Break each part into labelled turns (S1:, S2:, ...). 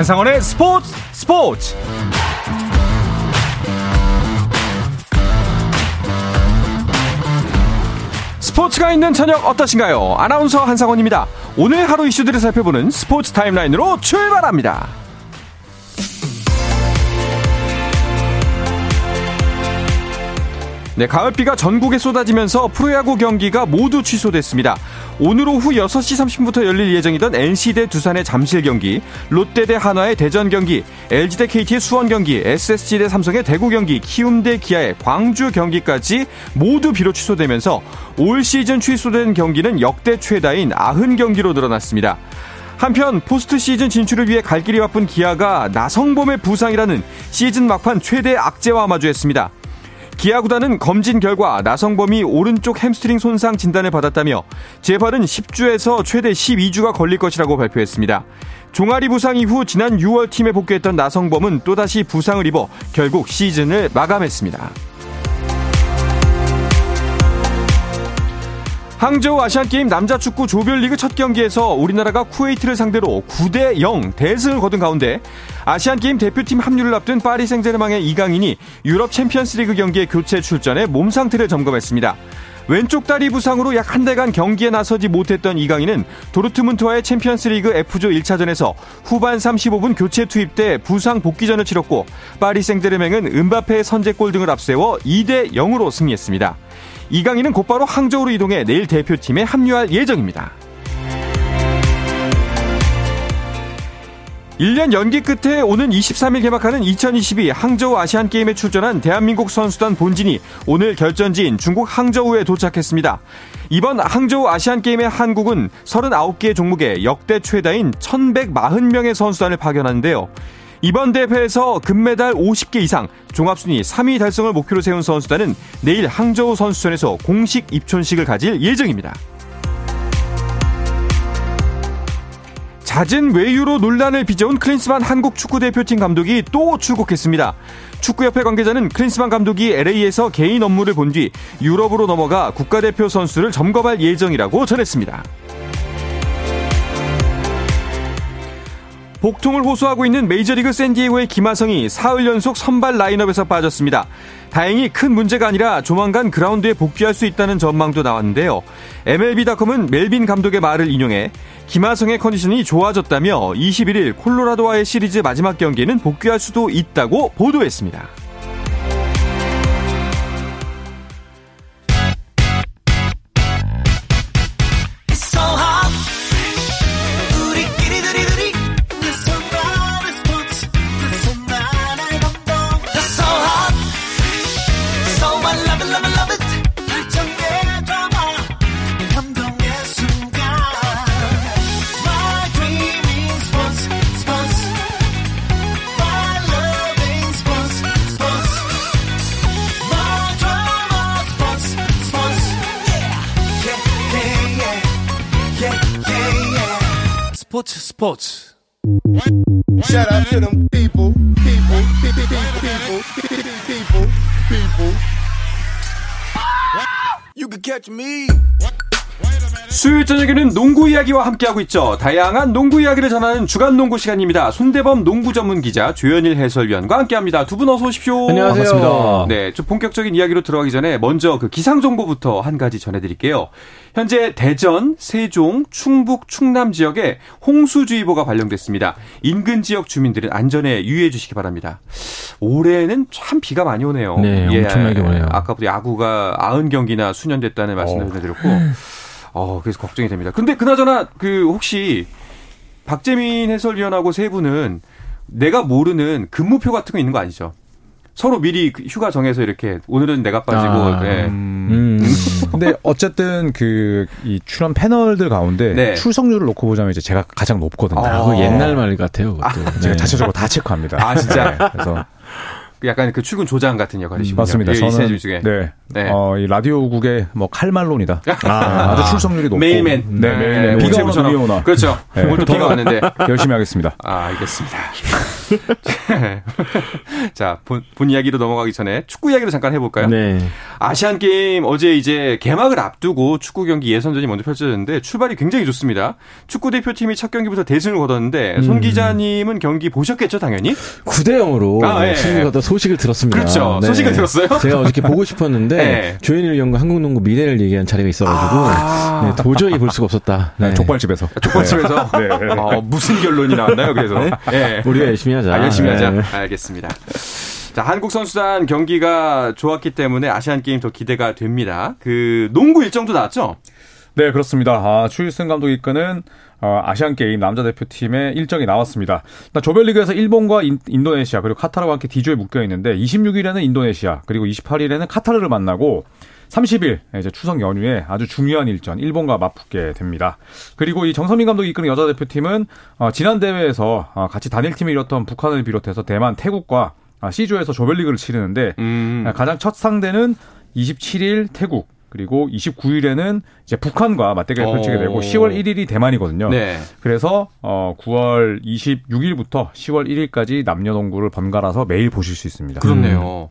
S1: 한상원의 스포츠 스포츠 스포츠가 있는 저녁 어떠신가요? 아나운서 한상원입니다. 오늘 하루 이슈들을 살펴보는 스포츠 타임라인으로 출발합니다. 네, 가을비가 전국에 쏟아지면서 프로야구 경기가 모두 취소됐습니다. 오늘 오후 6시 30분부터 열릴 예정이던 NC 대 두산의 잠실 경기, 롯데 대 한화의 대전 경기, LG 대 KT의 수원 경기, SSG 대 삼성의 대구 경기, 키움 대 기아의 광주 경기까지 모두 비로 취소되면서 올 시즌 취소된 경기는 역대 최다인 90경기로 늘어났습니다. 한편 포스트 시즌 진출을 위해 갈 길이 바쁜 기아가 나성범의 부상이라는 시즌 막판 최대 악재와 마주했습니다. 기아 구단은 검진 결과 나성범이 오른쪽 햄스트링 손상 진단을 받았다며 재발은 10주에서 최대 12주가 걸릴 것이라고 발표했습니다. 종아리 부상 이후 지난 6월 팀에 복귀했던 나성범은 또다시 부상을 입어 결국 시즌을 마감했습니다. 항저우 아시안게임 남자축구 조별리그 첫 경기에서 우리나라가 쿠웨이트를 상대로 9대 0 대승을 거둔 가운데 아시안게임 대표팀 합류를 앞둔 파리 생제르맹의 이강인이 유럽 챔피언스리그 경기에 교체 출전해 몸 상태를 점검했습니다. 왼쪽 다리 부상으로 약 한 달간 경기에 나서지 못했던 이강인은 도르트문트와의 챔피언스리그 F조 1차전에서 후반 35분 교체 투입돼 부상 복귀전을 치렀고 파리 생제르맹은 은바페의 선제골 등을 앞세워 2대 0으로 승리했습니다. 이강인은 곧바로 항저우로 이동해 내일 대표팀에 합류할 예정입니다. 1년 연기 끝에 오는 23일 개막하는 2022 항저우 아시안 게임에 출전한 대한민국 선수단 본진이 오늘 결전지인 중국 항저우에 도착했습니다. 이번 항저우 아시안 게임의 한국은 39개 종목에 역대 최다인 1140명의 선수단을 파견하는데요. 이번 대회에서 금메달 50개 이상 종합순위 3위 달성을 목표로 세운 선수단은 내일 항저우 선수촌에서 공식 입촌식을 가질 예정입니다. 잦은 외유로 논란을 빚어온 클린스만 한국 축구 대표팀 감독이 또 출국했습니다. 축구협회 관계자는 클린스만 감독이 LA에서 개인 업무를 본 뒤 유럽으로 넘어가 국가대표 선수를 점검할 예정이라고 전했습니다. 복통을 호소하고 있는 메이저리그 샌디에고의 김하성이 사흘 연속 선발 라인업에서 빠졌습니다. 다행히 큰 문제가 아니라 조만간 그라운드에 복귀할 수 있다는 전망도 나왔는데요. MLB.com은 멜빈 감독의 말을 인용해 김하성의 컨디션이 좋아졌다며 21일 콜로라도와의 시리즈 마지막 경기에는 복귀할 수도 있다고 보도했습니다.
S2: Sports Sports.
S3: Shout out to them people, people, people, people, people, people. You can catch me.
S1: 수요일 저녁에는 농구 이야기와 함께하고 있죠. 다양한 농구 이야기를 전하는 주간 농구 시간입니다. 손대범 농구 전문 기자 조현일 해설위원과 함께합니다. 두 분 어서 오십시오.
S4: 안녕하세요. 반갑습니다.
S1: 네, 좀 본격적인 이야기로 들어가기 전에 먼저 그 기상 정보부터 한 가지 전해드릴게요. 현재 대전, 세종, 충북, 충남 지역에 홍수주의보가 발령됐습니다. 인근 지역 주민들은 안전에 유의해 주시기 바랍니다. 올해는 참 비가 많이 오네요.
S4: 네, 엄청나게 오네요.
S1: 아까부터 야구가 90경기나 수년됐다는 말씀을
S4: 어.
S1: 드렸고 어, 그래서 걱정이 됩니다. 근데 그나저나 그 혹시 박재민 해설위원하고 세 분은 내가 모르는 근무표 같은 거 있는 거 아니죠? 서로 미리 그 휴가 정해서 이렇게 오늘은 내가 빠지고
S4: 아,
S1: 네.
S4: 음. 근데 어쨌든 그 이 출연 패널들 가운데
S1: 네.
S4: 출석률을 놓고 보자면 이제 제가 가장 높거든요.
S1: 아,
S5: 그 옛날 말 같아요. 그것도.
S4: 제가
S5: 네.
S4: 자체적으로 다 체크합니다.
S1: 아, 진짜?
S4: 네, 그래서
S1: 약간 그 출근 조장 같은 역할이시군요.
S4: 맞습니다.
S1: 이
S4: 저는
S1: 중에.
S4: 네,
S1: 네.
S4: 어, 이 라디오국의 뭐 칼말론이다. 아, 주 출석률이 높고
S1: 메일맨.
S4: 네, 메일맨. 비가 오나
S1: 본체부처럼.
S4: 눈이 오나.
S1: 그렇죠.
S4: 네.
S1: 오늘 또 비가 왔는데.
S4: 열심히 하겠습니다.
S1: 아, 알겠습니다. 자, 본, 본 이야기로 넘어가기 전에 축구 이야기로 잠깐 해볼까요?
S5: 네.
S1: 아시안 게임 어제 이제 개막을 앞두고 축구 경기 예선전이 먼저 펼쳐졌는데 출발이 굉장히 좋습니다. 축구 대표팀이 첫 경기부터 대승을 거뒀는데
S5: 음.
S1: 손 기자님은 경기 보셨겠죠, 당연히?
S5: 9대 0으로
S1: 아, 예.
S5: 승리하다 소식을 들었습니다. 네.
S1: 그렇죠. 소식을 들었어요?
S5: 제가 어저께 보고 싶었는데
S1: 네.
S5: 조현일 위원과 한국농구 미래를 얘기한 자리가 있어가지고
S1: 아.
S5: 네, 도저히 볼 수가 없었다.
S4: 네,
S5: 네.
S4: 족발집에서.
S1: 족발집에서
S4: 네.
S1: 어, 무슨 결론이 나왔나요? 그래서 예.
S5: 우리가 열심히 하자.
S1: 아, 열심히 하자.
S5: 네.
S1: 알겠습니다. 자, 한국 선수단 경기가 좋았기 때문에 아시안 게임 더 기대가 됩니다. 그 농구 일정도 나왔죠?
S4: 네, 그렇습니다. 아, 추일승 감독이 이끄는 어, 아시안 게임 남자 대표팀의 일정이 나왔습니다. 조별리그에서 일본과 인, 도네시아 그리고 카타르와 함께 D조에 묶여 있는데 26일에는 인도네시아 그리고 28일에는 카타르를 만나고 30일 이제 추석 연휴에 아주 중요한 일전 일본과 맞붙게 됩니다. 그리고 이 정선민 감독이 이끄는 여자 대표팀은 어, 지난 대회에서 어, 같이 단일팀을 이뤘던 북한을 비롯해서 대만, 태국과 아, C조에서 조별리그를 치르는데
S1: 음.
S4: 아, 가장 첫 상대는 27일 태국 그리고 29일에는 이제 북한과 맞대결을
S1: 어.
S4: 펼치게 되고 10월 1일이 대만이거든요.
S1: 네.
S4: 그래서 어 9월 26일부터 10월 1일까지 남녀 농구를 번갈아서 매일 보실 수 있습니다.
S1: 그렇네요.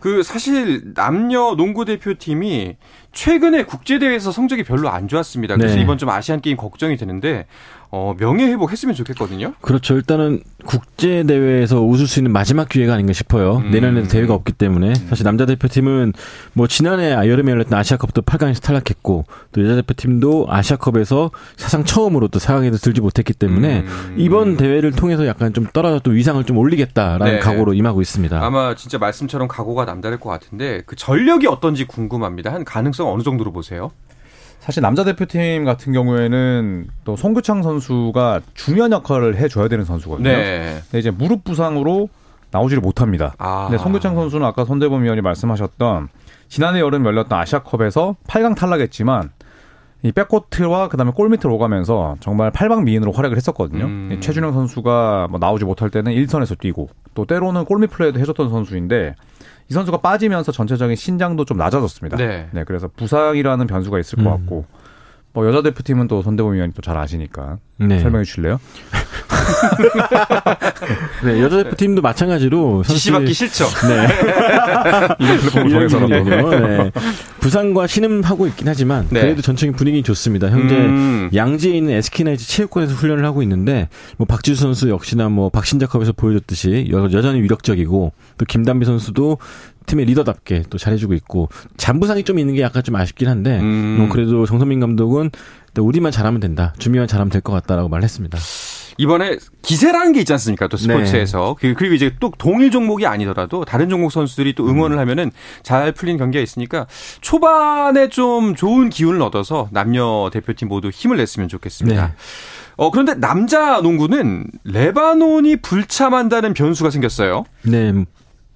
S1: 그 사실 남녀 농구 대표팀이 최근에 국제 대회에서 성적이 별로 안 좋았습니다. 그래서
S5: 네.
S1: 이번 좀 아시안 게임 걱정이 되는데 어, 명예 회복했으면 좋겠거든요.
S5: 그렇죠. 일단은 국제 대회에서 웃을 수 있는 마지막 기회가 아닌가 싶어요.
S1: 음.
S5: 내년에도 대회가 없기 때문에 사실 남자 대표팀은 뭐 지난해 여름에 열렸던 아시아컵도 8강에서 탈락했고 또 여자 대표팀도 아시아컵에서 사상 처음으로 또 4강에도 들지 못했기 때문에
S1: 음.
S5: 이번 대회를 통해서 약간 좀 떨어졌던 위상을 좀 올리겠다라는
S1: 네.
S5: 각오로 임하고 있습니다.
S1: 아마 진짜 말씀처럼 각오가 남다를 것 같은데 그 전력이 어떤지 궁금합니다. 한 가능성 어느 정도로 보세요?
S4: 사실 남자 대표팀 같은 경우에는 또 송규창 선수가 중요한 역할을 해줘야 되는 선수거든요.
S1: 네.
S4: 근데 이제 무릎 부상으로 나오지를 못합니다.
S1: 아.
S4: 근데 송규창 선수는 아까 손대범 위원이 말씀하셨던 지난해 여름 열렸던 아시아컵에서 8강 탈락했지만 이 백코트와 그다음에 골밑을 오가면서 정말 팔방 미인으로 활약을 했었거든요.
S1: 음.
S4: 이 최준영 선수가 뭐 나오지 못할 때는 1선에서 뛰고 또 때로는 골밑 플레이도 해줬던 선수인데 이 선수가 빠지면서 전체적인 신장도 좀 낮아졌습니다.
S1: 네.
S4: 그래서 부상이라는 변수가 있을 것
S5: 음.
S4: 같고 뭐 여자 대표팀은 또 손대범 위원이 또 잘 아시니까
S5: 네.
S4: 설명해 주실래요?
S5: 네, 여자 대표 팀도 마찬가지로
S1: 지시받기 싫죠.
S5: 네. 네. 부상과 신음하고 있긴 하지만
S1: 네.
S5: 그래도 전적인 분위기 좋습니다. 현재
S1: 음.
S5: 양지에 있는 SK나이츠 체육관에서 훈련을 하고 있는데 뭐 박지수 선수 역시나 뭐 박신자컵에서 보여줬듯이 여, 여전히 위력적이고 또 김담비 선수도 팀의 리더답게 또 잘해주고 있고 잔부상이 좀 있는 게 약간 좀 아쉽긴 한데
S1: 음.
S5: 뭐 그래도 정선민 감독은 또 우리만 잘하면 된다, 준비만 잘하면 될 것 같다라고 말했습니다.
S1: 이번에 기세라는 게 있지 않습니까? 또 스포츠에서. 그- 그리고 이제 또 동일 종목이 아니더라도 다른 종목 선수들이 또 응원을 하면은 잘 풀린 경기가 있으니까 초반에 좀 좋은 기운을 얻어서 남녀 대표팀 모두 힘을 냈으면 좋겠습니다.
S5: 네.
S1: 어, 그런데 남자 농구는 레바논이 불참한다는 변수가 생겼어요.
S5: 네,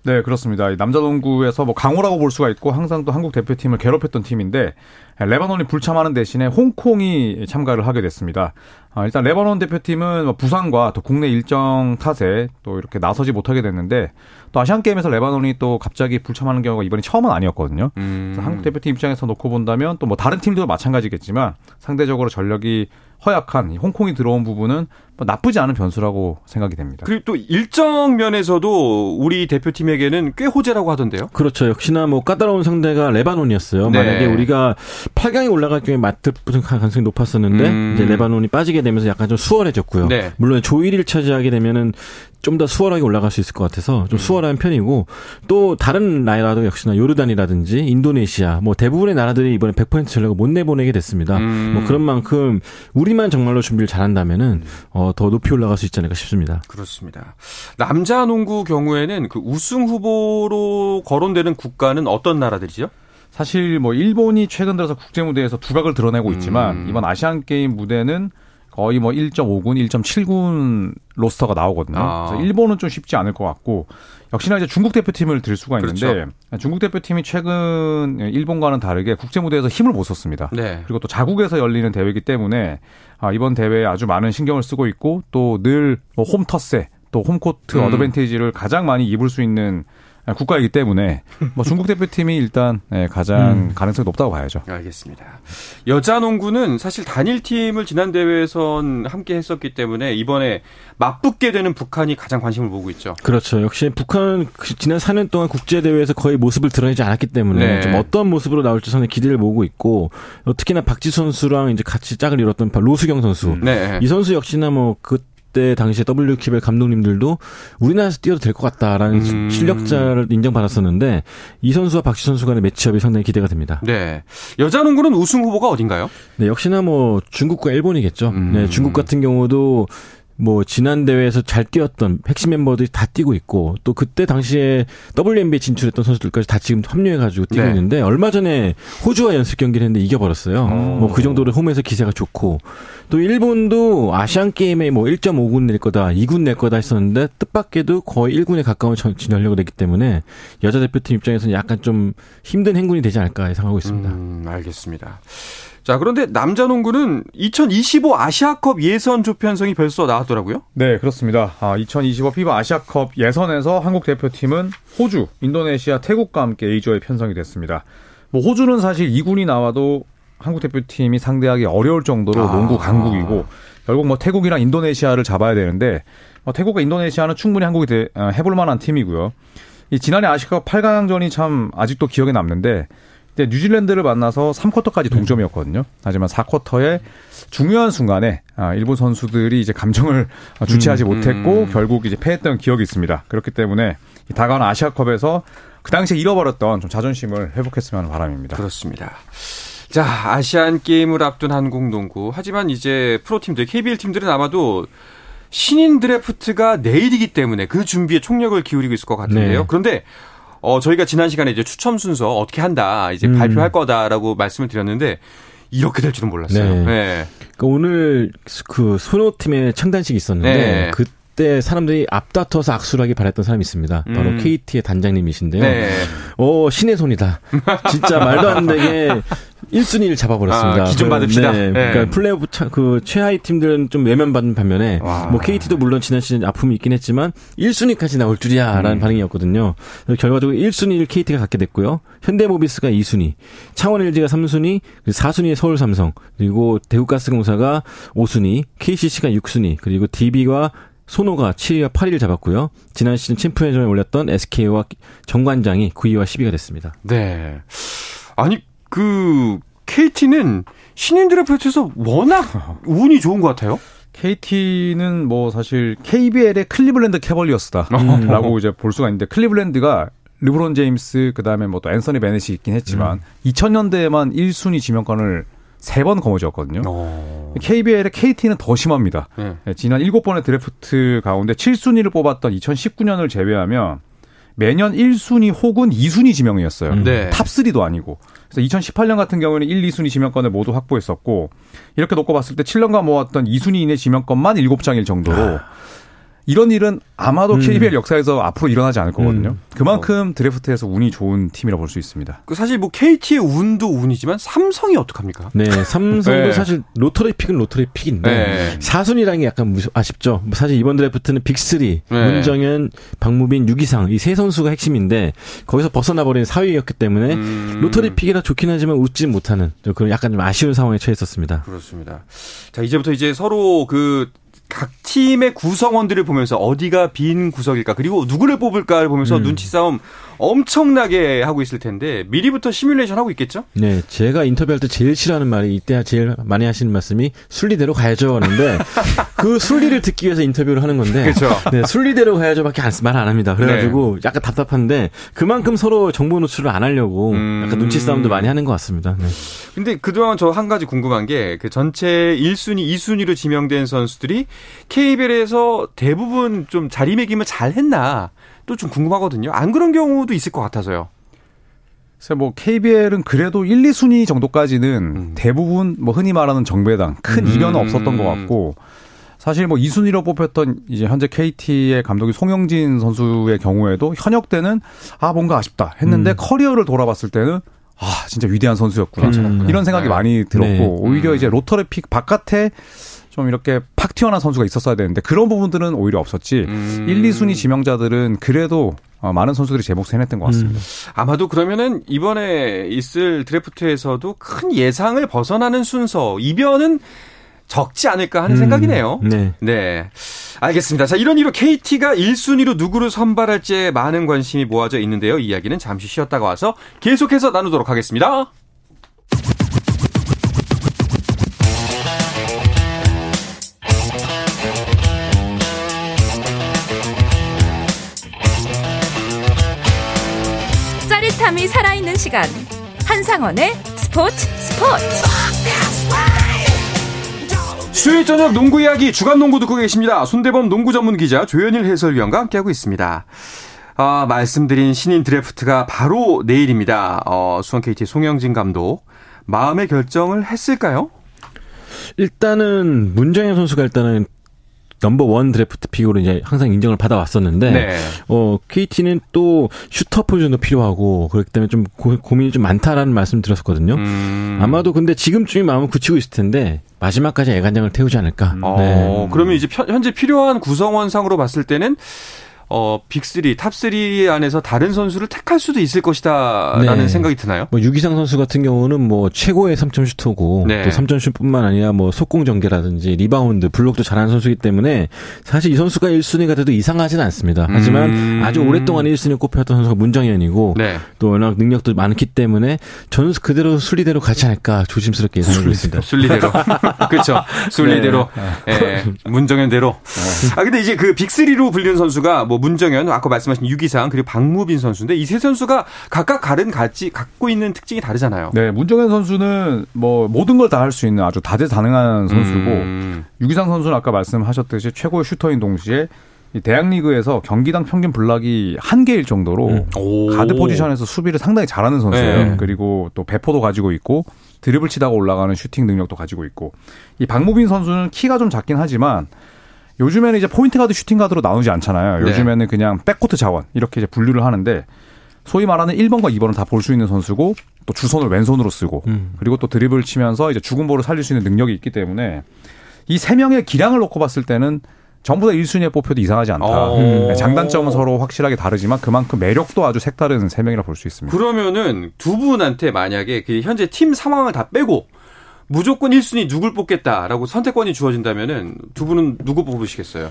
S4: 네, 그렇습니다. 이 남자 농구에서 뭐 강호라고 볼 수가 있고 항상 또 한국 대표팀을 괴롭혔던 팀인데 레바논이 불참하는 대신에 홍콩이 참가를 하게 됐습니다. 아, 일단 레바논 대표팀은 뭐 부상과 또 국내 일정 탓에 또 이렇게 나서지 못하게 됐는데 또 아시안 게임에서 레바논이 또 갑자기 불참하는 경우가 이번이 처음은 아니었거든요.
S1: 음.
S4: 한국 대표팀 입장에서 놓고 본다면 또 뭐 다른 팀들도 마찬가지겠지만 상대적으로 전력이 허약한 이 홍콩이 들어온 부분은 뭐 나쁘지 않은 변수라고 생각이 됩니다.
S1: 그리고 또 일정 면에서도 우리 대표팀에게는 꽤 호재라고 하던데요.
S5: 그렇죠. 역시나 뭐 까다로운 상대가 레바논이었어요.
S1: 네.
S5: 만약에 우리가 8강에 올라갈 경우에 맞을 가능성이 높았었는데
S1: 음.
S5: 이제 레바논이 빠지게 되면서 약간 좀 수월해졌고요.
S1: 네.
S5: 물론 조 1위를 차지하게 되면은 좀 더 수월하게 올라갈 수 있을 것 같아서
S1: 음.
S5: 좀 수월한 편이고 또 다른 나라도 역시나 요르단이라든지 인도네시아 뭐 대부분의 나라들이 이번에 100% 전력을 못 내보내게 됐습니다.
S1: 음.
S5: 뭐 그런 만큼 우리만 정말로 준비를 잘한다면은 어, 더 높이 올라갈 수 있지 않을까 싶습니다.
S1: 그렇습니다. 남자 농구 경우에는 그 우승 후보로 거론되는 국가는 어떤 나라들이죠?
S4: 사실 뭐 일본이 최근 들어서 국제 무대에서 두각을 드러내고 있지만
S1: 음.
S4: 이번 아시안 게임 무대는 거의 뭐 1.5군, 1.7군 로스터가 나오거든요.
S1: 아.
S4: 그래서 일본은 좀 쉽지 않을 것 같고 역시나 이제 중국 대표팀을 들 수가 있는데
S1: 그렇죠.
S4: 중국 대표팀이 최근 일본과는 다르게 국제 무대에서 힘을 못 썼습니다.
S1: 네.
S4: 그리고 또 자국에서 열리는 대회이기 때문에 아, 이번 대회에 아주 많은 신경을 쓰고 있고 또 늘 홈 터세 또 홈코트
S1: 음.
S4: 어드밴티지를 가장 많이 입을 수 있는 국가이기 때문에 뭐 중국 대표팀이 일단 예, 가장
S5: 음.
S4: 가능성이 높다고 봐야죠.
S1: 알겠습니다. 여자 농구는 사실 단일 팀을 지난 대회에선 함께 했었기 때문에 이번에 맞붙게 되는 북한이 가장 관심을 보고 있죠.
S5: 그렇죠. 역시 북한은 그 지난 4년 동안 국제 대회에서 거의 모습을 드러내지 않았기 때문에
S1: 네.
S5: 좀 어떤 모습으로 나올지 상당히 기대를 모으고 있고 어, 특히나 박지 선수랑 이제 같이 짝을 이뤘던 로수경 선수.
S1: 네.
S5: 이 선수 역시나 뭐 그 때 당시에 WKBL 감독님들도 우리나라에서 뛰어도 될 것 같다라는
S1: 음.
S5: 실력자를 인정받았었는데 이 선수와 박지 선수 간의 매치업이 상당히 기대가 됩니다.
S1: 네. 여자 농구는 우승 후보가 어딘가요?
S5: 네, 역시나 뭐 중국과 일본이겠죠.
S1: 음.
S5: 네, 중국 같은 경우도 뭐 지난 대회에서 잘 뛰었던 핵심 멤버들이 다 뛰고 있고 또 그때 당시에 WNBA 진출했던 선수들까지 다 지금 합류해가지고 뛰고
S1: 네.
S5: 있는데 얼마 전에 호주와 연습 경기를 했는데 이겨버렸어요. 뭐 그 정도로 홈에서 기세가 좋고 또 일본도 아시안 게임에 뭐 1.5군 낼 거다, 2군 낼 거다 했었는데 뜻밖에도 거의 1군에 가까운 전- 진전력을 냈기 때문에 여자 대표팀 입장에서는 약간 좀 힘든 행군이 되지 않을까 예상하고 있습니다.
S1: 음, 알겠습니다. 자, 그런데 남자 농구는 2025 아시아컵 예선 조편성이 벌써 나왔더라고요.
S4: 네, 그렇습니다. 아, 2025 피바 아시아컵 예선에서 한국 대표팀은 호주, 인도네시아, 태국과 함께 A조에 편성이 됐습니다. 뭐 호주는 사실 2군이 나와도 한국 대표팀이 상대하기 어려울 정도로
S1: 아.
S4: 농구 강국이고 결국 뭐 태국이랑 인도네시아를 잡아야 되는데 뭐 태국과 인도네시아는 충분히 한국이 대- 어, 해볼 만한 팀이고요. 이 지난해 아시아컵 8강전이 참 아직도 기억에 남는데 이제 뉴질랜드를 만나서 3쿼터까지 동점이었거든요. 하지만 4쿼터에 중요한 순간에 아, 일본 선수들이 이제 감정을 주체하지 못했고
S1: 음.
S4: 결국 이제 패했던 기억이 있습니다. 그렇기 때문에 이 다가오는 아시아컵에서 그 당시에 잃어버렸던 좀 자존심을 회복했으면 하는 바람입니다.
S1: 그렇습니다. 자, 아시안 게임을 앞둔 한국 농구. 하지만 이제 프로팀들, KBL 팀들은 아마도 신인 드래프트가 내일이기 때문에 그 준비에 총력을 기울이고 있을 것 같은데요.
S5: 네.
S1: 그런데 어 저희가 지난 시간에 이제 추첨 순서 어떻게 한다, 이제
S5: 음.
S1: 발표할 거다라고 말씀을 드렸는데 이렇게 될 줄은 몰랐어요.
S5: 네.
S1: 네.
S5: 그러니까 오늘 그 소노팀의 창단식이 있었는데
S1: 네.
S5: 그때 사람들이 앞다퉈서 악수를 하기 바랬던 사람이 있습니다. 바로
S1: 음.
S5: KT의 단장님이신데요.
S1: 네.
S5: 오 신의 손이다. 진짜 말도 안 되게 1순위를 잡아버렸습니다.
S1: 아, 기준
S5: 그,
S1: 받읍시다.
S5: 네.
S1: 네.
S5: 그러니까 플레이오프 차- 그 최하위 팀들은 좀 외면받는 반면에
S1: 와.
S5: 뭐 KT도 물론 지난 시즌 아픔이 있긴 했지만 1순위까지 나올 줄이야라는
S1: 음.
S5: 반응이었거든요. 결과적으로 1순위를 KT가 갖게 됐고요. 현대모비스가 2순위, 창원 LG가 3순위, 4순위에 서울 삼성, 그리고 대구가스공사가 5순위, KCC가 6순위, 그리고 DB와 소노가 7위와 8위를 잡았고요. 지난 시즌 챔피언전에 올렸던 SK와 정관장이 9위와 10위가 됐습니다.
S1: 네. 아니 그 KT는 신인 드래프트에서 워낙 운이 좋은 것 같아요.
S4: KT는 뭐 사실 KBL의 클리블랜드 캐벌리어스다라고 이제 볼 수가 있는데 클리블랜드가 르브론 제임스 그다음에 뭐 또 앤서니 베넷이 있긴 했지만 2000년대에만 1순위 지명권을 세 번 거머쥐었거든요.
S1: 어.
S4: KBL의 KT는 더 심합니다.
S1: 네.
S4: 네, 지난 7번의 드래프트 가운데 7순위를 뽑았던 2019년을 제외하면 매년 1순위 혹은 2순위 지명이었어요.
S5: 음.
S1: 네.
S4: top 3도 아니고. 그래서 2018년 같은 경우에는 1, 2순위 지명권을 모두 확보했었고 이렇게 놓고 봤을 때 7년간 모았던 2순위 이내 지명권만 7장일 정도로 이런 일은 아마도
S5: 음.
S4: KBL 역사에서 앞으로 일어나지 않을 거거든요.
S5: 음.
S4: 그만큼 드래프트에서 운이 좋은 팀이라 볼 수 있습니다.
S1: 그 사실 뭐 KT의 운도 운이지만 삼성이 어떡합니까?
S5: 네, 삼성도
S4: 네.
S5: 사실 lottery pick은 lottery pick인데
S1: 네.
S5: 사순위라는 게 약간 아쉽죠. 사실 이번 드래프트는 big 3,
S1: 네.
S5: 문정현, 박무빈, 유기상 이 세 선수가 핵심인데 거기서 벗어나 버린 4위였기 때문에
S1: 음.
S5: lottery pick이라 좋긴 하지만 웃지 못하는 그런 약간 좀 아쉬운 상황에 처했었습니다.
S1: 그렇습니다. 자, 이제부터 이제 서로 그 각 팀의 구성원들을 보면서 어디가 빈 구석일까 그리고 누구를 뽑을까를 보면서
S5: 음.
S1: 눈치 싸움 엄청나게 하고 있을 텐데 미리부터 시뮬레이션 하고 있겠죠?
S5: 네, 제가 인터뷰할 때 제일 싫어하는 말이 이때 제일 많이 하시는 말씀이 순리대로 가야죠 하는데 그 순리를 듣기 위해서 인터뷰를 하는 건데
S1: 그렇죠.
S5: 네, 순리대로 가야죠밖에 말안 합니다. 그래가지고
S1: 네.
S5: 약간 답답한데 그만큼 서로 정보 노출을 안 하려고
S1: 음.
S5: 약간 눈치 싸움도 많이 하는 것 같습니다. 네.
S1: 근데 그동안 저 한 가지 궁금한 게 그 전체 1순위, 2순위로 지명된 선수들이 KBL에서 대부분 좀 자리매김을 잘 했나 또 좀 궁금하거든요. 안 그런 경우도 있을 것 같아서요.
S4: 그래서 뭐 KBL은 그래도 1, 2순위 정도까지는
S1: 음.
S4: 대부분 뭐 흔히 말하는 정배당 큰
S1: 음.
S4: 이변은 없었던 것 같고 사실 뭐 2순위로 뽑혔던 이제 현재 KT의 감독이 송영진 선수의 경우에도 현역 때는 아 뭔가 아쉽다 했는데
S5: 음.
S4: 커리어를 돌아봤을 때는 아 진짜 위대한
S5: 선수였구나.
S4: 이런 생각이
S1: 네.
S4: 많이 들었고
S5: 네.
S4: 오히려
S1: 음.
S4: 이제 로터리 픽 바깥에 좀 이렇게 팍 튀어나온 선수가 있었어야 되는데 그런 부분들은 오히려 없었지.
S1: 음.
S4: 1, 2순위 지명자들은 그래도 어, 많은 선수들이 제 몫을 해냈던 것 같습니다.
S1: 아마도 그러면은 이번에 있을 드래프트에서도 큰 예상을 벗어나는 순서 이변은 적지 않을까 하는 생각이네요.
S5: 네.
S1: 네. 알겠습니다. 자, 이런 이유로 KT가 1순위로 누구를 선발할지에 많은 관심이 모아져 있는데요. 이 이야기는 잠시 쉬었다가 와서 계속해서 나누도록 하겠습니다.
S6: 짜릿함이 살아있는 시간 한상원의 스포츠 스포츠
S1: 수요일 저녁 농구 이야기 주간 농구 듣고 계십니다. 손대범 농구 전문 기자 조현일 해설위원과 함께하고 있습니다. 아, 말씀드린 신인 드래프트가 바로 내일입니다. 어, 수원 KT 송영진 감독 마음의 결정을 했을까요?
S5: 일단은 문정현 선수가 일단은 number one draft pick으로 이제 항상 인정을 받아왔었는데
S1: 네.
S5: 어 KT는 또 슈터 포지션도 필요하고 그렇기 때문에 좀 고, 고민이 좀 많다라는 말씀 드렸었거든요.
S1: 음.
S5: 아마도 근데 지금쯤이 마음을 굳히고 있을 텐데 마지막까지 애간장을 태우지 않을까.
S1: 어,
S5: 네.
S1: 그러면 이제 현- 현재 필요한 구성원상으로 봤을 때는 어, big 3, top 3 안에서 다른 선수를 택할 수도 있을 것이다라는
S5: 네.
S1: 생각이 드나요?
S5: 뭐 유기상 선수 같은 경우는 뭐 최고의 3점 슈터고
S1: 네.
S5: 또 3점 슛뿐만 아니라 뭐 속공 전개라든지 리바운드, 블록도 잘하는 선수이기 때문에 사실 이 선수가 1순위가 돼도 이상하지는 않습니다. 하지만
S1: 음.
S5: 아주 오랫동안 1순위 꼽혔던 선수가 문정현이고
S1: 네.
S5: 또 워낙 능력도 많기 때문에 저는 그대로 순리대로 가지 않을까 조심스럽게 예상하고 있습니다.
S1: 순리대로. 그렇죠. 순리대로. 예. 문정현대로. 아 근데 이제 그 빅3로 불리는 선수가 뭐 문정현, 아까 말씀하신 유기상 그리고 박무빈 선수인데 이 세 선수가 각각 다른 가지 갖고 있는 특징이 다르잖아요.
S4: 네, 문정현 선수는 뭐 모든 걸 다 할 수 있는 아주 다재다능한 선수고
S1: 음.
S4: 유기상 선수는 아까 말씀하셨듯이 최고의 슈터인 동시에 이 대학 리그에서 경기당 평균 블락이 한 개일 정도로
S5: 음.
S1: 오.
S4: 가드 포지션에서 수비를 상당히 잘하는 선수예요.
S1: 네.
S4: 그리고 또 배포도 가지고 있고 드리블 치다가 올라가는 슈팅 능력도 가지고 있고 이 박무빈 선수는 키가 좀 작긴 하지만 요즘에는 이제 포인트 가드 슈팅 가드로 나누지 않잖아요.
S1: 네.
S4: 요즘에는 그냥 backcourt 자원 이렇게 이제 분류를 하는데 소위 말하는 1번과 2번은 다 볼 수 있는 선수고 또 주손을 왼손으로 쓰고
S5: 음.
S4: 그리고 또 드리블 치면서 이제 죽은 볼을 살릴 수 있는 능력이 있기 때문에 이 세 명의 기량을 놓고 봤을 때는 전부 다 1순위에 뽑혀도 이상하지 않다.
S1: 어.
S4: 네, 장단점은 서로 확실하게 다르지만 그만큼 매력도 아주 색다른 세 명이라 볼 수 있습니다.
S1: 그러면은 두 분한테 만약에 그 현재 팀 상황을 다 빼고 무조건 1순위 누굴 뽑겠다라고 선택권이 주어진다면은 두 분은 누구 뽑으시겠어요?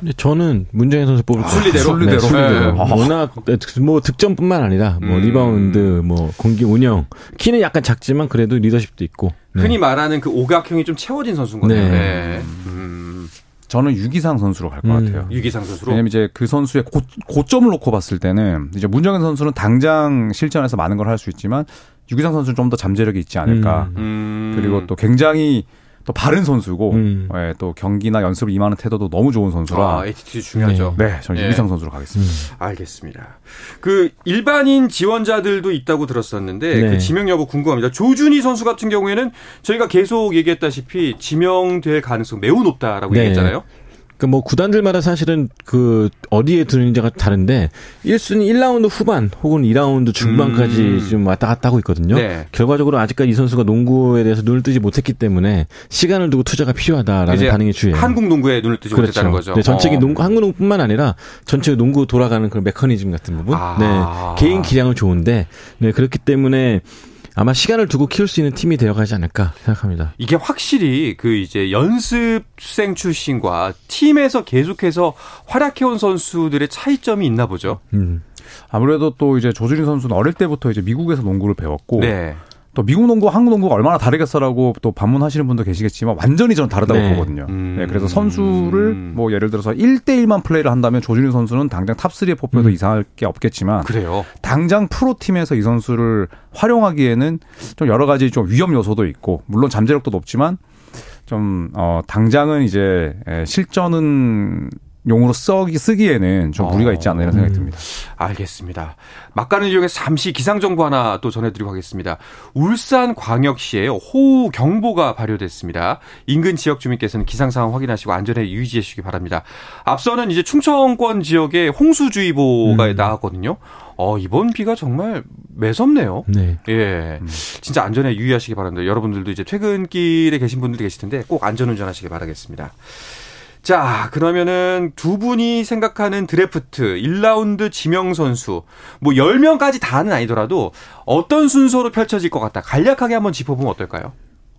S5: 근데 저는 문정현 선수 뽑을 거예요.
S1: 순리대로?
S4: 순리대로.
S5: 네, 순리대로.
S1: 네.
S5: 워낙 뭐 득점뿐만 아니라 뭐
S1: 음.
S5: 리바운드, 뭐 경기 운영, 키는 약간 작지만 그래도 리더십도 있고. 네.
S1: 흔히 말하는 그 오각형이 좀 채워진 선수인 거네요.
S5: 네.
S1: 네. 음,
S4: 저는 유기상 선수로 갈것
S5: 음.
S4: 같아요.
S1: 유기상 선수로.
S4: 왜냐면 이제 그 선수의 고, 고점을 놓고 봤을 때는 이제 문정현 선수는 당장 실전에서 많은 걸 할 수 있지만 유기상 선수는 좀 더 잠재력이 있지 않을까.
S5: 음.
S1: 음.
S4: 그리고 또 굉장히 또 바른 선수고
S5: 음.
S4: 예, 또 경기나 연습을 임하는 태도도 너무 좋은 선수라.
S1: 아, attitude 중요하죠.
S4: 네, 저는
S1: 예.
S4: 유기상 선수로 가겠습니다.
S1: 알겠습니다. 그 일반인 지원자들도 있다고 들었었는데
S5: 네.
S1: 그 지명 여부 궁금합니다. 조준희 선수 같은 경우에는 저희가 계속 얘기했다시피 지명될 가능성 매우 높다라고
S5: 네.
S1: 얘기했잖아요.
S5: 그뭐 구단들마다 사실은 그 어디에 두는지가 다른데 1순위 1라운드 후반 혹은 2라운드 중반까지
S1: 음.
S5: 좀 왔다 갔다 하고 있거든요.
S1: 네.
S5: 결과적으로 아직까지 이 선수가 농구에 대해서 눈을 뜨지 못했기 때문에 시간을 두고 투자가 필요하다라는 반응이 주예요.
S1: 한국 농구에 눈을 뜨지 못했다는 거죠.
S5: 네, 전체적인
S1: 어.
S5: 농구, 한국 농구뿐만 아니라 전체 농구 돌아가는 그런 메커니즘 같은 부분.
S1: 아.
S5: 네. 개인 기량은 좋은데, 네, 그렇기 때문에 아마 시간을 두고 키울 수 있는 팀이 되어가지 않을까 생각합니다.
S1: 이게 확실히 그 이제 연습생 출신과 팀에서 계속해서 활약해온 선수들의 차이점이 있나 보죠.
S5: 음.
S4: 아무래도 또 이제 조준희 선수는 어릴 때부터 이제 미국에서 농구를 배웠고
S1: 네.
S4: 또 미국 농구, 한국 농구가 얼마나 다르겠어라고 또 반문하시는 분도 계시겠지만 완전히 저는 다르다고
S5: 네.
S4: 보거든요.
S1: 음.
S4: 네, 그래서 선수를 뭐 예를 들어서 1대1만 플레이를 한다면 조준희 선수는 당장 top 3에 뽑혀도
S5: 음.
S4: 이상할 게 없겠지만
S1: 그래요.
S4: 당장 프로팀에서 이 선수를 활용하기에는 좀 여러 가지 좀 위험 요소도 있고 물론 잠재력도 높지만 좀 어, 당장은 이제 에, 실전은 용으로 써기 쓰기에는 좀 무리가 있지 않나 이런 생각이 듭니다.
S1: 알겠습니다. 막간을 이용해서 잠시 기상 정보 하나 또 전해드리고 하겠습니다. 울산 광역시에 호우 경보가 발효됐습니다. 인근 지역 주민께서는 기상 상황 확인하시고 안전에 유의해 주시기 바랍니다. 앞서는 이제 충청권 지역에 홍수주의보가 나왔거든요. 어, 이번 비가 정말 매섭네요.
S5: 네.
S1: 예. 진짜 안전에 유의하시기 바랍니다. 여러분들도 이제 퇴근길에 계신 분들이 계실 텐데 꼭 안전운전 하시기 바라겠습니다. 자, 그러면은 두 분이 생각하는 드래프트 1라운드 지명 선수 뭐 10명까지 다는 아니더라도 어떤 순서로 펼쳐질 것 같다. 간략하게 한번 짚어보면 어떨까요?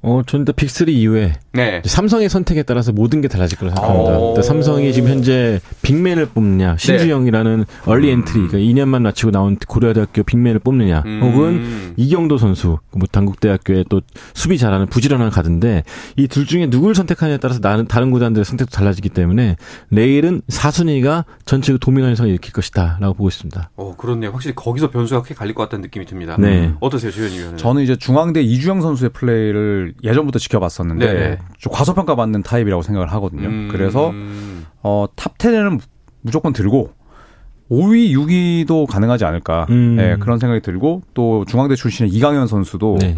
S5: 어, 저는 일단 big 3 이후에
S1: 네.
S5: 삼성의 선택에 따라서 모든 게 달라질 거라 생각합니다.
S1: 오.
S5: 일단 삼성이 지금 현재 big man을 뽑느냐, 신주영이라는 early entry, 그러니까 2년만 마치고 나온 고려대학교 big man을 뽑느냐,
S1: 음.
S5: 혹은 이경도 선수, 뭐 단국대학교에 또 수비 잘하는 부지런한 가드인데 이 둘 중에 누굴 선택하느냐에 따라서 나는 다른 구단들의 선택도 달라지기 때문에 내일은 4순위가 전체 도미노 현상을 일으킬 것이다라고 보고 있습니다.
S1: 어, 그렇네요. 확실히 거기서 변수가 크게 갈릴 것 같다는 느낌이 듭니다.
S5: 네.
S1: 어떠세요, 조현일 위원은?
S4: 저는 이제 중앙대 이주영 선수의 플레이를 예전부터 지켜봤었는데
S1: 네네.
S4: 좀 과소평가 받는 타입이라고 생각을 하거든요.
S1: 음.
S4: 그래서 어, top 10에는 무조건 들고 5위, 6위도 가능하지 않을까.
S5: 음.
S4: 예, 그런 생각이 들고 또 중앙대 출신의 이강현 선수도
S5: 네.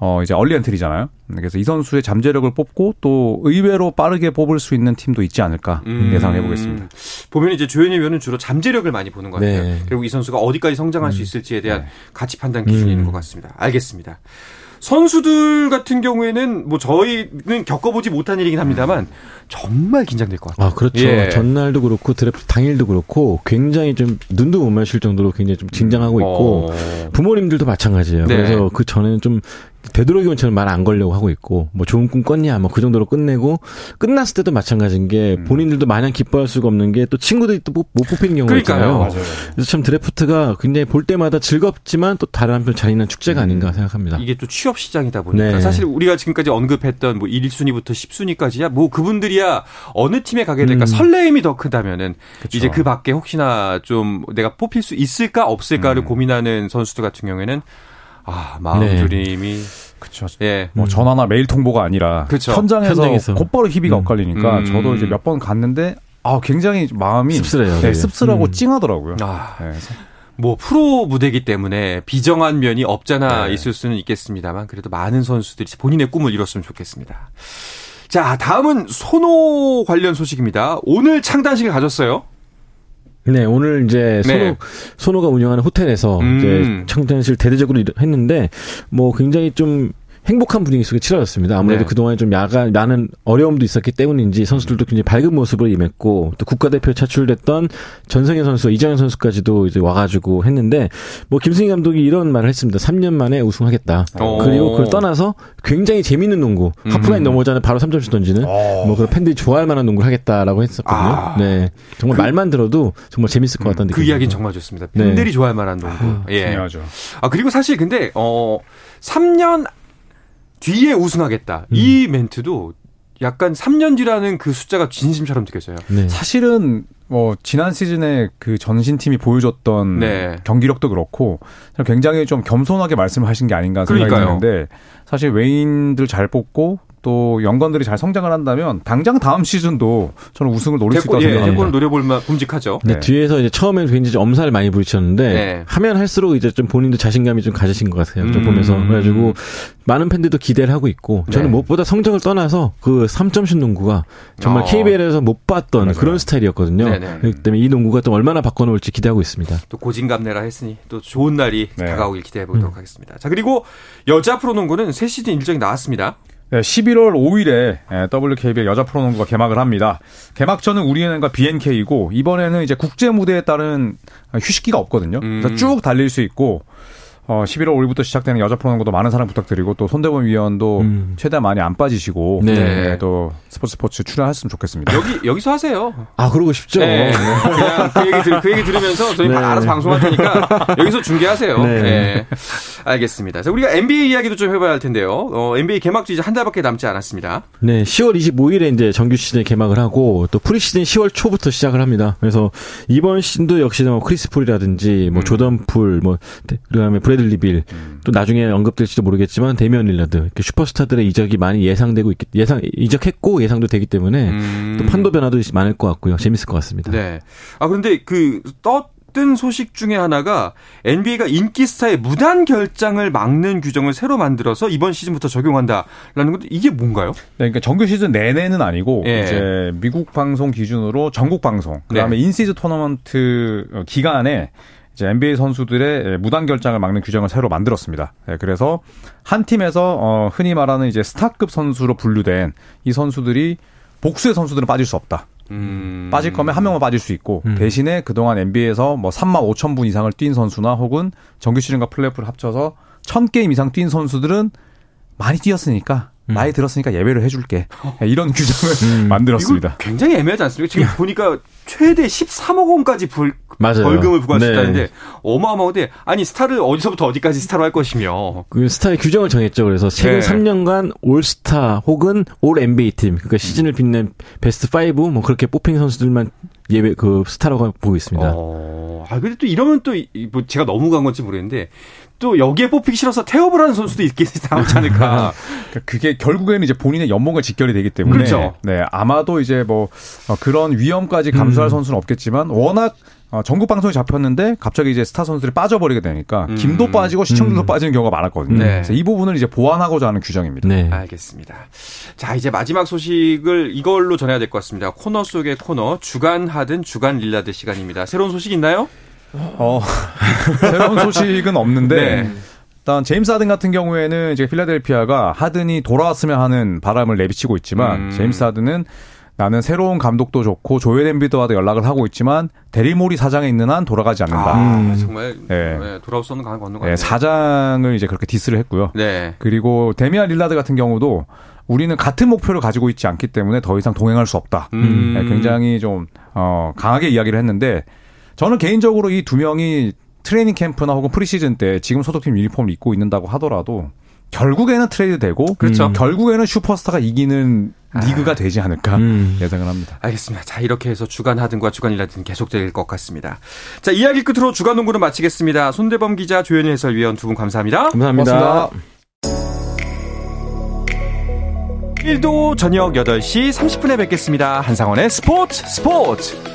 S4: 어, 이제 얼리 엔트리잖아요. 그래서 이 선수의 잠재력을 뽑고 또 의외로 빠르게 뽑을 수 있는 팀도 있지 않을까
S1: 음.
S4: 예상해 보겠습니다.
S1: 보면 이제 조현일 위원은 주로 잠재력을 많이 보는 것 같아요.
S5: 네.
S1: 그리고 이 선수가 어디까지 성장할 수 있을지에 대한
S4: 네.
S1: 가치 판단 기준이
S5: 음.
S1: 있는 것 같습니다. 알겠습니다. 선수들 같은 경우에는 뭐 저희는 겪어보지 못한 일이긴 합니다만 정말 긴장될 것 같아요.
S5: 아, 그렇죠.
S1: 예.
S5: 전날도 그렇고 드래프트 당일도 그렇고 굉장히 좀 눈도 못 마실 정도로 굉장히 좀 긴장하고 있고
S1: 어.
S5: 부모님들도 마찬가지예요.
S1: 네.
S5: 그래서 그 전에는 좀 되도록이면처럼 말안 걸려고 하고 있고 뭐 좋은 꿈 꿨냐 뭐 그 정도로 끝내고 끝났을 때도 마찬가지인 게
S1: 음.
S5: 본인들도 마냥 기뻐할 수가 없는 게 또 친구들이 또 못 뽑히는 경우가. 있잖아요. 그래서 참 드래프트가 굉장히 볼 때마다 즐겁지만 또 다른 한편 잔인한 축제가 아닌가 생각합니다.
S1: 이게 또 취업 시장이다 보니까
S5: 네.
S1: 사실 우리가 지금까지 언급했던 뭐 1순위부터 10순위까지야 뭐 그분들이야 어느 팀에 가게 될까
S5: 음.
S1: 설레임이 더 크다면은
S4: 그쵸.
S1: 이제 그 밖에 혹시나 좀 내가 뽑힐 수 있을까 없을까를
S4: 음.
S1: 고민하는 선수들 같은 경우에는 아 마음
S5: 네.
S4: 그렇죠.
S1: 예
S4: 뭐 전화나 메일 통보가 아니라
S1: 그쵸.
S4: 현장에서,
S5: 현장에서.
S4: 곧바로 희비가
S5: 음.
S4: 엇갈리니까
S1: 음.
S4: 저도 이제 몇 번 갔는데 아 굉장히 마음이
S5: 씁쓸해요,
S4: 네. 씁쓸하고
S5: 음.
S4: 찡하더라고요.
S1: 아,
S4: 네,
S1: 뭐 프로 무대이기 때문에 비정한 면이 없잖아
S4: 네.
S1: 있을 수는 있겠습니다만 그래도 많은 선수들이 본인의 꿈을 이뤘으면 좋겠습니다. 자 다음은 손호 관련 소식입니다. 오늘 창단식을 가졌어요.
S5: 네, 오늘 이제
S1: 네.
S5: 손호, 손호가 운영하는 호텔에서
S1: 음.
S5: 이제 청단식을 대대적으로 일- 했는데 뭐 굉장히 좀 행복한 분위기 속에 치러졌습니다. 아무래도
S1: 네.
S5: 그동안 좀 야간, 많은 어려움도 있었기 때문인지 선수들도 굉장히 밝은 모습으로 임했고 또 국가대표 차출됐던 전성현 선수, 이정현 선수까지도 이제 와가지고 했는데 뭐 김승희 감독이 이런 말을 했습니다. 3년 만에 우승하겠다.
S1: 오.
S5: 그리고 그걸 떠나서 굉장히 재밌는 농구,
S1: 음.
S5: 하프라인 넘어오자는 바로 3점슛 던지는
S4: 어.
S5: 뭐 그런 팬들이 좋아할 만한 농구를 하겠다라고 했었거든요.
S1: 아.
S5: 네. 정말 말만 들어도 정말 재밌을 것 같다는
S1: 그
S5: 느낌이
S1: 이야기는
S5: 들어요.
S1: 정말 좋습니다.
S5: 네.
S1: 팬들이 좋아할 만한 농구. 예.
S4: 중요하죠.
S1: 아 그리고 사실 근데 어 3년 뒤에 우승하겠다.
S5: 음.
S1: 이 멘트도 약간 3년 뒤라는 그 숫자가 진심처럼 느껴져요.
S5: 네.
S4: 사실은 뭐 지난 시즌에 그 전신팀이 보여줬던
S1: 네.
S4: 경기력도 그렇고 굉장히 좀 겸손하게 말씀을 하신 게 아닌가 생각이
S1: 그러니까요.
S4: 드는데 사실 외인들 잘 뽑고 또 연관들이 잘 성장을 한다면 당장 다음 시즌도 저는 우승을 노릴 수
S1: 대권,
S4: 있다고
S1: 예,
S4: 생각합니다.
S1: 대권을 노려볼 만 봄직하죠.
S5: 근데
S4: 네.
S5: 뒤에서 이제 처음에는 굉장히 좀 엄살을 많이 부리쳤는데
S1: 네.
S5: 하면 할수록 이제 좀 본인도 자신감이 좀 가지신 것 같아요. 좀
S1: 음.
S5: 보면서 그래가지고 많은 팬들도 기대를 하고 있고 저는
S1: 네.
S5: 무엇보다 성적을 떠나서 그 3점슛 농구가 정말
S1: 어.
S5: KBL에서 못 봤던
S4: 맞아요.
S5: 그런 스타일이었거든요.
S1: 네네.
S5: 그렇기 때문에 이 농구가 또 얼마나 바꿔놓을지 기대하고 있습니다.
S1: 또 고진감래라 했으니 또 좋은 날이
S4: 네.
S1: 다가오길 기대해 보도록 하겠습니다. 자 그리고 여자 프로농구는 새 시즌 일정이 나왔습니다.
S4: 네, 11월 5일에 WKBL 여자 프로농구가 개막을 합니다. 개막전은 우리은행과 BNK이고 이번에는 이제 국제 무대에 따른 휴식기가 없거든요. 그래서
S1: 음.
S4: 쭉 달릴 수 있고 어, 11월 5일부터 시작되는 여자 프로농구도 많은 사랑 부탁드리고 또 손대범 위원도
S5: 음.
S4: 최대한 많이 안 빠지시고
S5: 네.
S4: 네, 또 스포츠 스포츠 출연했으면 좋겠습니다.
S1: 여기 여기서 하세요.
S5: 아 그러고 싶죠.
S1: 네. 그냥 그 얘기, 들, 그 얘기 들으면서 저희
S5: 네.
S1: 알아서 방송할 테니까 여기서 중계하세요.
S5: 네.
S1: 네. 알겠습니다. 자, 우리가 NBA 이야기도 좀 해봐야 할 텐데요. 어, NBA 개막도 이제 한 달밖에 남지 않았습니다.
S5: 네, 10월 25일에 이제 정규 시즌 개막을 하고 또 프리 시즌 10월 초부터 시작을 합니다. 그래서 이번 시즌도 역시나 뭐 크리스 폴이라든지 뭐
S1: 음.
S5: 조던 풀, 뭐 데- 그다음에 브래들리 빌, 또 나중에 언급될지도 모르겠지만 데미안 이렇게 슈퍼스타들의 이적이 많이 예상되고 있기 예상 이적했고 예상도 되기 때문에
S1: 음.
S5: 또 판도 변화도 많을 것 같고요. 재밌을 것 같습니다.
S1: 네. 아, 그런데 그, 떴던 소식 중에 하나가 NBA가 인기 스타의 무단 결장을 막는 규정을 새로 만들어서 이번 시즌부터 적용한다라는 건데 이게 뭔가요?
S4: 네, 그러니까 정규 시즌 내내는 아니고
S1: 예.
S4: 이제 미국 방송 기준으로 전국 방송 그다음에
S1: 네.
S4: 인시즈 토너먼트 어, 기간에 이제 NBA 선수들의 예, 무단 결장을 막는 규정을 새로 만들었습니다. 예, 그래서 한 팀에서 어 흔히 말하는 이제 스타급 선수로 분류된 이 선수들이 복수의 선수들은 빠질 수 없다.
S1: 음.
S4: 빠질 거면 한 명만 빠질 수 있고 대신에 그동안 NBA에서 뭐 3만 5천 분 이상을 뛴 선수나 혹은 정규 시즌과 플레이오프를 합쳐서 1000게임 이상 뛴 선수들은 많이 뛰었으니까 나이 들었으니까 예외를 해줄게 예, 이런 규정을 만들었습니다.
S1: 이거 굉장히 애매하지 않습니까? 지금 보니까 최대 13억 원까지 불,
S5: 맞아요.
S1: 벌금을 부과할 수
S5: 네.
S1: 있다는데 어마어마한데 아니 스타를 어디서부터 어디까지 스타로 할 것이며
S5: 그 스타의 규정을 정했죠. 그래서 최근
S1: 네.
S5: 3년간 올스타 혹은 All NBA 팀, 그러니까 시즌을 빛낸 베스트 5, 뭐 그렇게 뽑힌 선수들만 예외 그 스타라고 보고 있습니다.
S1: 어, 아 근데 또 이러면 또 뭐 제가 너무 간 건지 모르겠는데 또 여기에 뽑히기 싫어서 태업을 하는 선수도 있겠 나오지 않을까.
S4: 그러니까 그게 결국에는 이제 본인의 연봉과 직결이 되기 때문에
S1: 그렇죠.
S4: 네 아마도 이제 뭐 어, 그런 위험까지 감수할 선수는 없겠지만 워낙 어, 전국 방송이 잡혔는데 갑자기 이제 스타 선수들이 빠져버리게 되니까
S1: 음.
S4: 김도 빠지고 시청률도 빠지는 경우가 많았거든요.
S1: 네.
S4: 그래서 이 부분을 이제 보완하고자 하는 규정입니다.
S5: 네.
S1: 알겠습니다. 자, 이제 마지막 소식을 이걸로 전해야 될 것 같습니다. 코너 속의 코너, 주간 하든 주간 릴라드 시간입니다. 새로운 소식 있나요?
S4: 어, 새로운 소식은 없는데
S1: 네.
S4: 일단 제임스 하든 같은 경우에는 이제 필라델피아가 하든이 돌아왔으면 하는 바람을 내비치고 있지만
S1: 음.
S4: 제임스 하든은 나는 새로운 감독도 좋고 조엘 엠비드와도 연락을 하고 있지만 대릴 모리 사장이 있는 한 돌아가지 않는다.
S1: 아, 정말
S4: 네.
S1: 네, 돌아올 수 없는 강을 건너
S4: 네, 사장을 이제 그렇게 디스를 했고요.
S1: 네.
S4: 그리고 데미안 릴라드 같은 경우도 우리는 같은 목표를 가지고 있지 않기 때문에 더 이상 동행할 수 없다.
S1: 음.
S4: 네, 굉장히 좀 어, 강하게 이야기를 했는데 저는 개인적으로 이 두 명이 트레이닝 캠프나 혹은 프리시즌 때 지금 소속팀 유니폼을 입고 있는다고 하더라도 결국에는 트레이드 되고
S1: 그렇죠.
S4: 결국에는 슈퍼스타가 이기는 리그가 되지 않을까
S5: 음.
S4: 예상을 합니다.
S1: 알겠습니다. 자, 이렇게 해서 주간 하든과 주간 릴라드는 계속될 것 같습니다. 자, 이야기 끝으로 주간 농구는 마치겠습니다. 손대범 기자, 조현일 해설위원 두 분 감사합니다.
S5: 감사합니다.
S1: 일도 저녁 8시 30분에 뵙겠습니다. 한상원의 스포츠 스포츠!